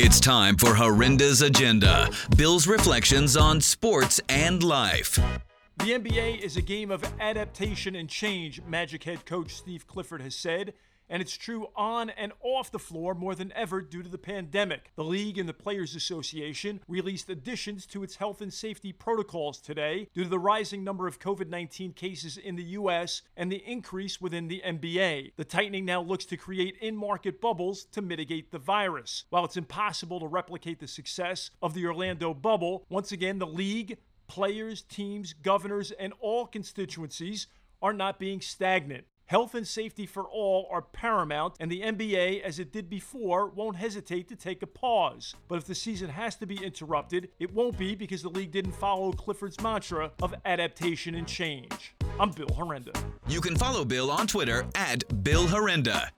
It's time for Horinda's Agenda Bill's reflections on sports and life. The NBA is a game of adaptation and change, Magic head coach Steve Clifford has said and it's true on and off the floor more than ever due to the pandemic. The league and the Players Association released additions to its health and safety protocols today due to the rising number of COVID 19 cases in the U.S. and the increase within the NBA. The tightening now looks to create in market bubbles to mitigate the virus. While it's impossible to replicate the success of the Orlando bubble, once again, the league, players, teams, governors, and all constituencies are not being stagnant. Health and safety for all are paramount, and the NBA, as it did before, won't hesitate to take a pause. But if the season has to be interrupted, it won't be because the league didn't follow Clifford's mantra of adaptation and change. I'm Bill Horrenda. You can follow Bill on Twitter at Bill Horrenda.